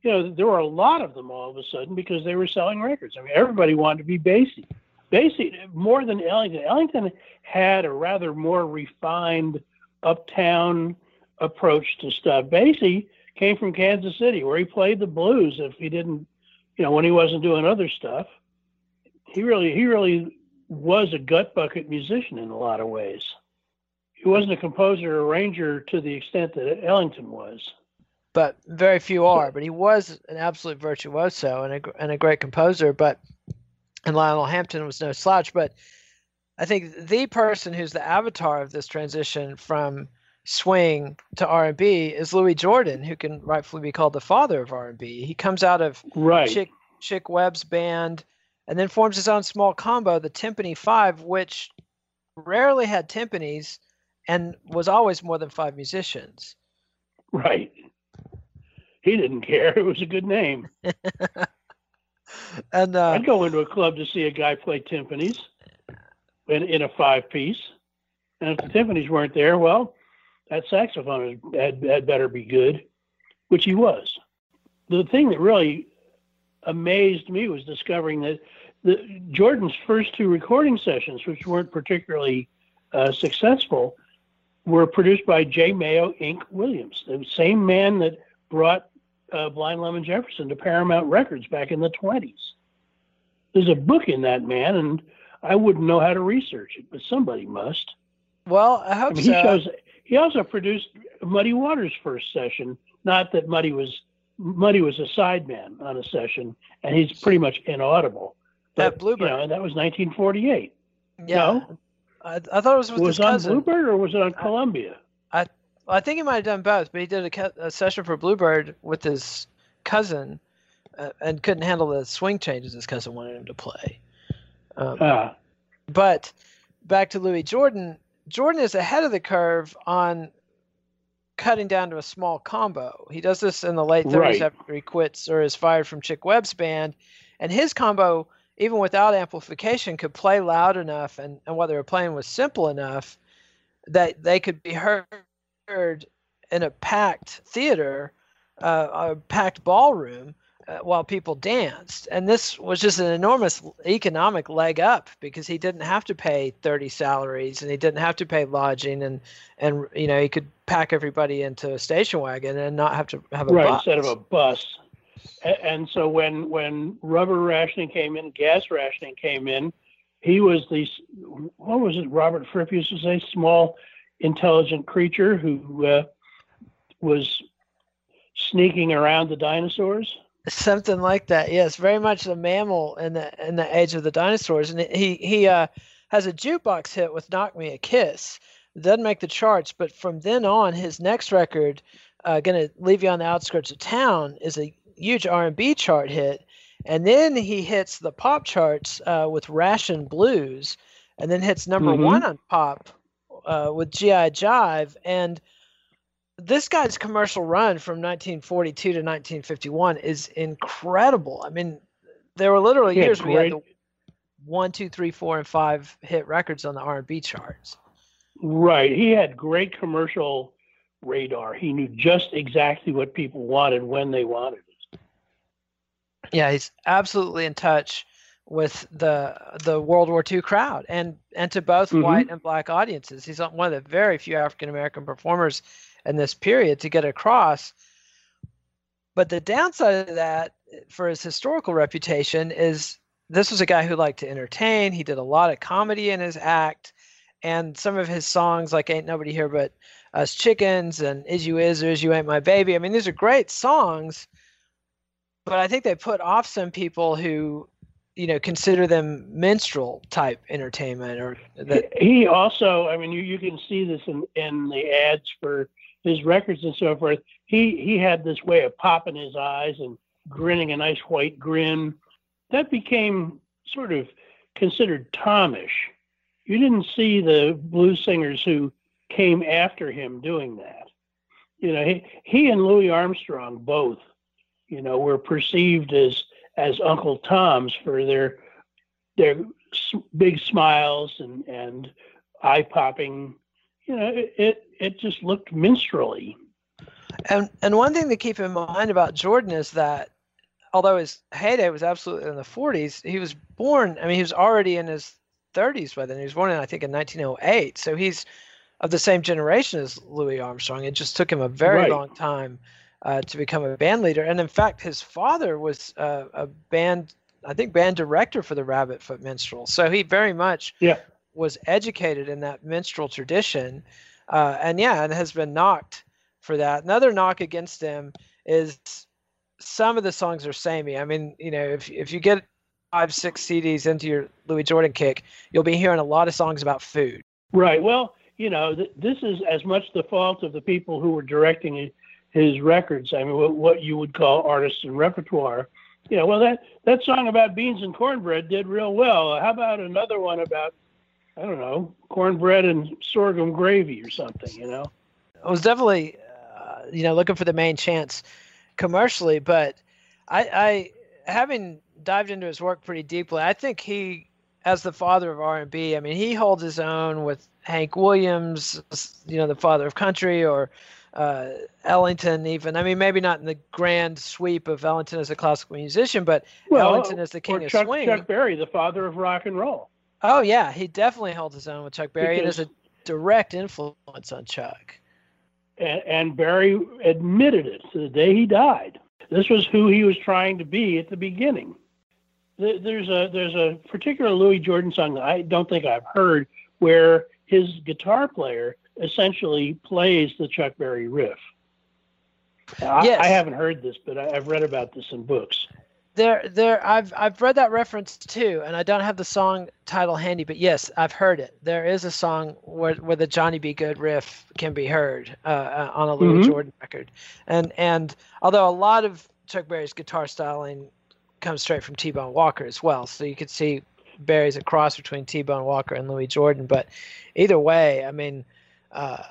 you know, there were a lot of them all of a sudden because they were selling records. I mean, everybody wanted to be Basie. Basie more than Ellington. Ellington had a rather more refined uptown approach to stuff. Basie came from Kansas City, where he played the blues. If he didn't, you know, when he wasn't doing other stuff he really he really was a gut bucket musician in a lot of ways. He wasn't a composer or arranger to the extent that Ellington was. But very few are. But he was an absolute virtuoso and a, and a great composer. But and Lionel Hampton was no slouch. But I think the person who's the avatar of this transition from swing to R&B is Louis Jordan, who can rightfully be called the father of R&B. He comes out of right. Chick, Chick Webb's band and then forms his own small combo, the Tympany Five, which rarely had timpanis and was always more than five musicians. Right. He didn't care. It was a good name. and uh, I'd go into a club to see a guy play timpanis in, in a five piece. And if the timpanis weren't there, well, that saxophone had, had better be good, which he was. The thing that really amazed me was discovering that the, Jordan's first two recording sessions, which weren't particularly uh, successful, were produced by J. Mayo Ink Williams, the same man that brought uh, Blind Lemon Jefferson to Paramount Records back in the 20s. There's a book in that man, and I wouldn't know how to research it, but somebody must. Well, I hope I mean, so. He, shows, he also produced Muddy Waters' first session. Not that Muddy was Muddy was a sideman on a session, and he's pretty much inaudible. But, that Bluebird. You know, that was 1948. Yeah. No? I, I thought it was with was his cousin. on Bluebird or was it on I, Columbia? I I think he might have done both, but he did a, a session for Bluebird with his cousin, uh, and couldn't handle the swing changes his cousin wanted him to play. Um, ah. But back to Louis Jordan. Jordan is ahead of the curve on cutting down to a small combo. He does this in the late 30s right. after he quits or is fired from Chick Webb's band, and his combo even without amplification, could play loud enough and, and what they were playing was simple enough that they could be heard in a packed theater uh, a packed ballroom uh, while people danced. And this was just an enormous economic leg up because he didn't have to pay 30 salaries and he didn't have to pay lodging and and you know he could pack everybody into a station wagon and not have to have a right bus. instead of a bus. And so when when rubber rationing came in, gas rationing came in, he was the what was it? Robert Fripp used to say, small, intelligent creature who uh, was sneaking around the dinosaurs. Something like that. Yes, very much a mammal in the in the age of the dinosaurs, and he he uh, has a jukebox hit with "Knock Me a Kiss." It doesn't make the charts, but from then on, his next record, uh, "Gonna Leave You on the Outskirts of Town," is a huge R&B chart hit, and then he hits the pop charts uh, with "Ration Blues," and then hits number Mhm. one on pop uh, with "GI Jive," and this guy's commercial run from 1942 to 1951 is incredible. I mean, there were literally had years we had the one, two, three, four, and five hit records on the R&B charts. Right. He had great commercial radar. He knew just exactly what people wanted when they wanted it. Yeah, he's absolutely in touch with the the World War II crowd and and to both Mhm. white and black audiences. He's one of the very few African American performers in this period to get across. But the downside of that for his historical reputation is this was a guy who liked to entertain. He did a lot of comedy in his act, and some of his songs like "Ain't Nobody Here But Us Chickens" and "Is You Is or Is You Ain't My Baby." I mean, these are great songs, but I think they put off some people who, you know, consider them minstrel type entertainment or that. He also, I mean, you, you can see this in, in the ads for his records and so forth. He he had this way of popping his eyes and grinning a nice white grin. That became sort of considered Tomish. You didn't see the blues singers who came after him doing that. You know, he, he and Louis Armstrong both, you know, were perceived as as Uncle Toms for their their big smiles and and eye popping. You know, it, it it just looked minstrelly. And and one thing to keep in mind about Jordan is that although his heyday was absolutely in the 40s, he was born. I mean, he was already in his 30s by then. He was born in I think in 1908, so he's of the same generation as Louis Armstrong. It just took him a very Right. long time uh, to become a band leader. And in fact, his father was uh, a band, I think, band director for the Rabbit Foot Minstrels. So he very much Yeah. was educated in that minstrel tradition. Uh, and yeah, and has been knocked for that. Another knock against him is some of the songs are samey. I mean, you know, if if you get five, six CDs into your Louis Jordan kick, you'll be hearing a lot of songs about food. Right. Well, you know, th- this is as much the fault of the people who were directing his records. I mean, what, what you would call artists and repertoire. You know, well, that that song about beans and cornbread did real well. How about another one about, I don't know, cornbread and sorghum gravy or something? You know. I was definitely, uh, you know, looking for the main chance commercially, but I, I, having dived into his work pretty deeply, I think he, as the father of R&B, I mean, he holds his own with Hank Williams, you know, the father of country, or uh, Ellington, even. I mean, maybe not in the grand sweep of Ellington as a classical musician, but Ellington as the king or of swing. Chuck Berry, the father of rock and roll. Oh yeah, he definitely held his own with Chuck Berry. It is Because- a direct influence on Chuck. and, and Berry admitted it to the day he died. This was who he was trying to be at the beginning. There's a there's a particular Louis Jordan song that I don't think I've heard where his guitar player essentially plays the Chuck Berry riff. I, Yes. I haven't heard this, but I, I've read about this in books. There, there. I've I've read that reference too, and I don't have the song title handy, but yes, I've heard it. There is a song where where the Johnny B. Goode riff can be heard uh, uh, on a Louis Mhm. Jordan record, and and although a lot of Chuck Berry's guitar styling comes straight from T Bone Walker as well, so you could see Berry's a cross between T Bone Walker and Louis Jordan. But either way, I mean. Uh,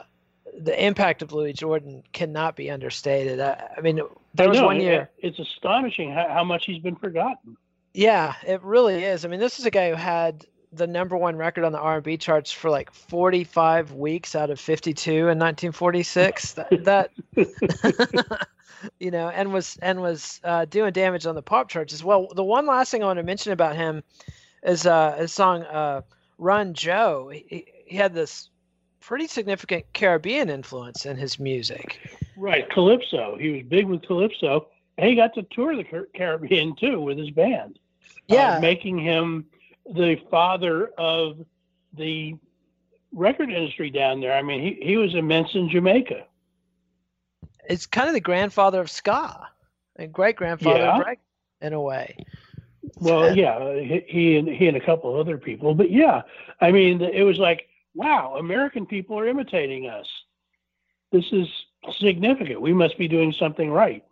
the impact of Louis Jordan cannot be understated. I, I mean, there I was know, one it- year. It's astonishing how, how much he's been forgotten. Yeah, it really is. I mean, this is a guy who had the number one record on the R&B charts for like 45 weeks out of 52 in 1946. That, that you know, and was and was uh, doing damage on the pop charts as well. The one last thing I want to mention about him is uh, his song uh, "Run Joe." He, he had this pretty significant Caribbean influence in his music. Right, calypso. He was big with calypso, and he got to tour the Caribbean too with his band. Uh, yeah, uh, making him the father of the record industry down there. I mean, he, he was immense in Jamaica. It's kind of the grandfather of ska and great grandfather yeah. of reggae in a way. Well, yeah, he, he and he and a couple of other people, but yeah, I mean, it was like, wow, American people are imitating us. This is significant. We must be doing something right.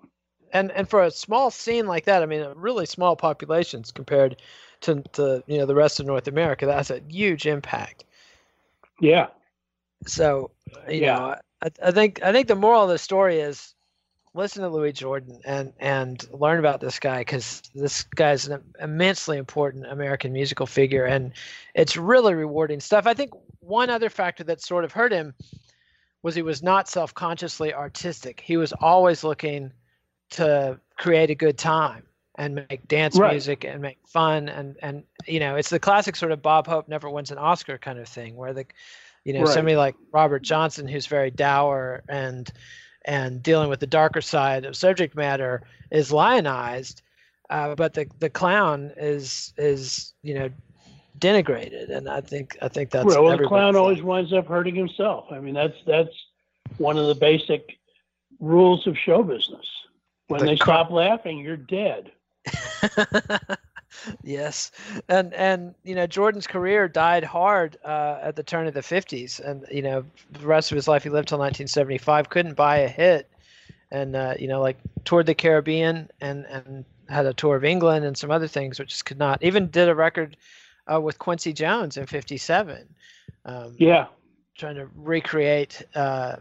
And and for a small scene like that, I mean, really small populations compared to, to you know the rest of North America, that's a huge impact. Yeah. So you yeah. know, I, I think I think the moral of the story is listen to Louis Jordan and and learn about this guy because this guy's an immensely important American musical figure and it's really rewarding stuff. I think one other factor that sort of hurt him was he was not self-consciously artistic. He was always looking to create a good time and make dance right. music and make fun and and you know it's the classic sort of Bob Hope never wins an Oscar kind of thing where the you know right. somebody like Robert Johnson who's very dour and and dealing with the darker side of subject matter is lionized uh, but the the clown is is you know denigrated and I think I think that's well the clown always winds up hurting himself I mean that's that's one of the basic rules of show business when the they stop laughing you're dead yes, and and you know Jordan's career died hard uh, at the turn of the '50s, and you know the rest of his life he lived till 1975. Couldn't buy a hit, and uh, you know like toured the Caribbean and and had a tour of England and some other things, which just could not. Even did a record uh, with Quincy Jones in '57. Um, yeah, trying to recreate uh,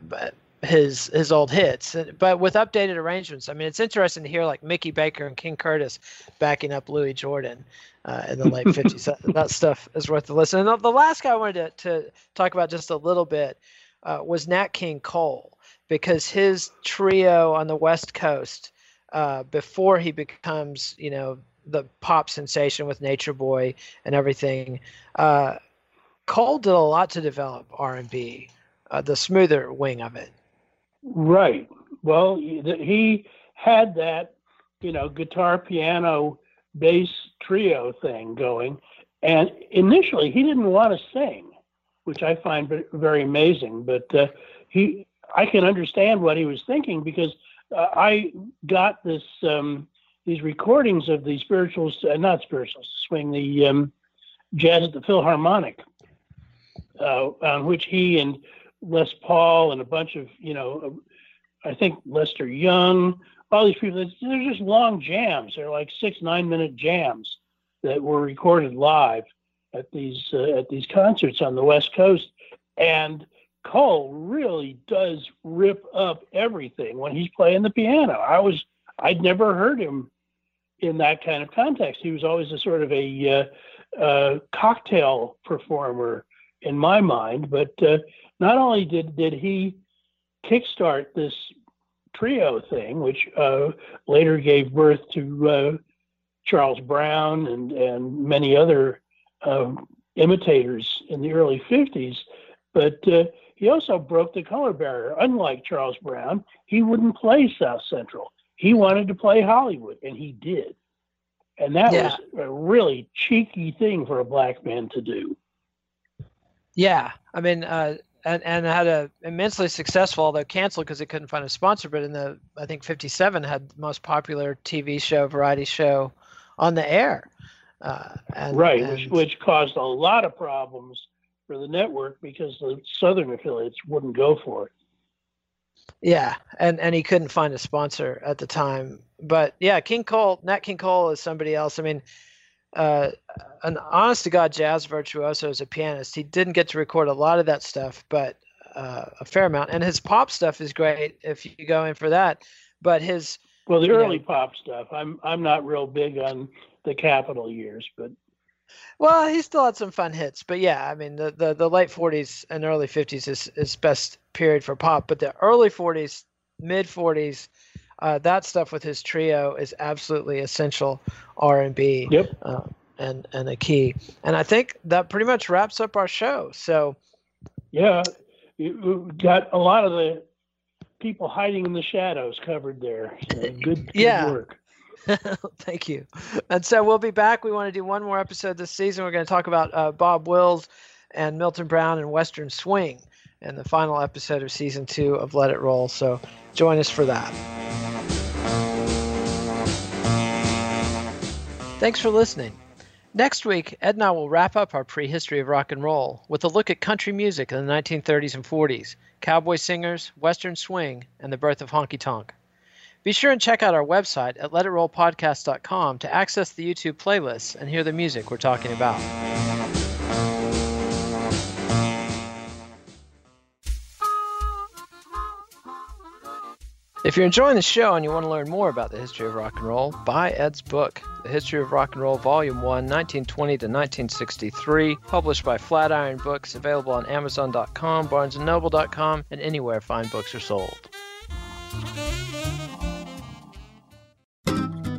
his his old hits, but with updated arrangements. I mean, it's interesting to hear like Mickey Baker and King Curtis backing up Louis Jordan uh, in the late '50s. that, stuff is worth the listen. And the, the last guy I wanted to, to talk about just a little bit uh, was Nat King Cole because his trio on the West Coast uh, before he becomes, you know, the pop sensation with Nature Boy and everything. Uh, Cole did a lot to develop R&B, uh, the smoother wing of it. Right. Well, he had that, you know, guitar, piano, bass trio thing going. And initially, he didn't want to sing, which I find very amazing. But uh, he, I can understand what he was thinking because uh, I got this um, these recordings of the spirituals, uh, not spirituals, swing the um, jazz at the Philharmonic, uh, on which he and Les Paul and a bunch of, you know, I think Lester Young, all these people, they're just long jams. They're like six, nine minute jams that were recorded live at these uh, at these concerts on the West Coast. And Cole really does rip up everything when he's playing the piano. I was I'd never heard him in that kind of context. He was always a sort of a uh, uh, cocktail performer in my mind, but uh, not only did did he kickstart this trio thing, which uh, later gave birth to uh, Charles Brown and and many other uh, imitators in the early '50s. But uh, he also broke the color barrier. Unlike Charles Brown, he wouldn't play South Central. He wanted to play Hollywood, and he did. And that yeah. was a really cheeky thing for a black man to do. Yeah, I mean, uh, and and had a immensely successful, although canceled because it couldn't find a sponsor. But in the I think '57 had the most popular TV show, variety show, on the air. Uh, and, right, and, which which caused a lot of problems for the network because the southern affiliates wouldn't go for it. Yeah, and and he couldn't find a sponsor at the time. But yeah, King Cole, Nat King Cole is somebody else. I mean, uh, an honest to God jazz virtuoso as a pianist. He didn't get to record a lot of that stuff, but uh, a fair amount. And his pop stuff is great if you go in for that. But his well, the early know, pop stuff. I'm I'm not real big on the Capitol years, but well, he still had some fun hits. But yeah, I mean the the, the late 40s and early 50s is is best period for pop. But the early 40s, mid 40s, uh, that stuff with his trio is absolutely essential R and B. Yep. Uh, and and a key. And I think that pretty much wraps up our show. So yeah, you got a lot of the people hiding in the shadows covered there. So good, good yeah. work. Thank you. And so we'll be back. We want to do one more episode this season. We're going to talk about uh, Bob Wills and Milton Brown and Western Swing and the final episode of season two of Let It Roll. So join us for that. Thanks for listening. Next week, Ed and I will wrap up our prehistory of rock and roll with a look at country music in the 1930s and 40s, cowboy singers, western swing, and the birth of honky tonk. Be sure and check out our website at letitrollpodcast.com to access the YouTube playlists and hear the music we're talking about. If you're enjoying the show and you want to learn more about the history of rock and roll, buy Ed's book, The History of Rock and Roll, Volume 1, 1920 to 1963, published by Flatiron Books, available on Amazon.com, BarnesandNoble.com, and anywhere fine books are sold.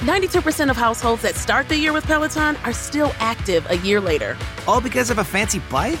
92% of households that start the year with Peloton are still active a year later. All because of a fancy bike?